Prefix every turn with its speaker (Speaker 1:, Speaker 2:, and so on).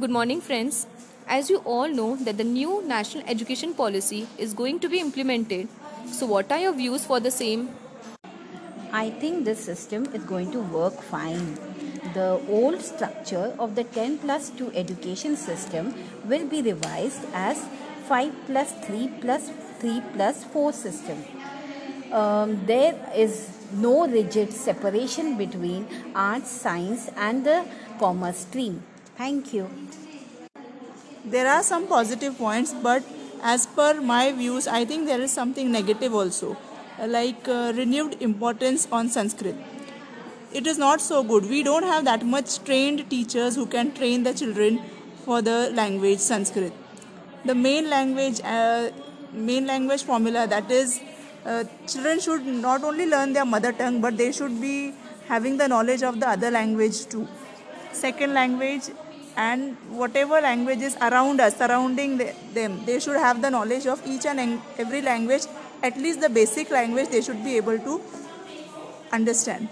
Speaker 1: Good morning, friends. As you all know that the new national education policy is going to be implemented. So what are your views for the same?
Speaker 2: I think this system is going to work fine. The old structure of the 10 plus 2 education system will be revised as 5 plus 3 plus 3 plus 4 system. Um, there is no rigid separation between arts, science and the commerce stream. Thank you.
Speaker 3: There are some positive points, but as per my views, I think there is something negative also, like uh, renewed importance on Sanskrit. It is not so good. We don't have that much trained teachers who can train the children for the language Sanskrit. The main language, uh, main language formula that is, uh, children should not only learn their mother tongue, but they should be having the knowledge of the other language too. Second language and whatever languages around us surrounding them they should have the knowledge of each and every language at least the basic language they should be able to understand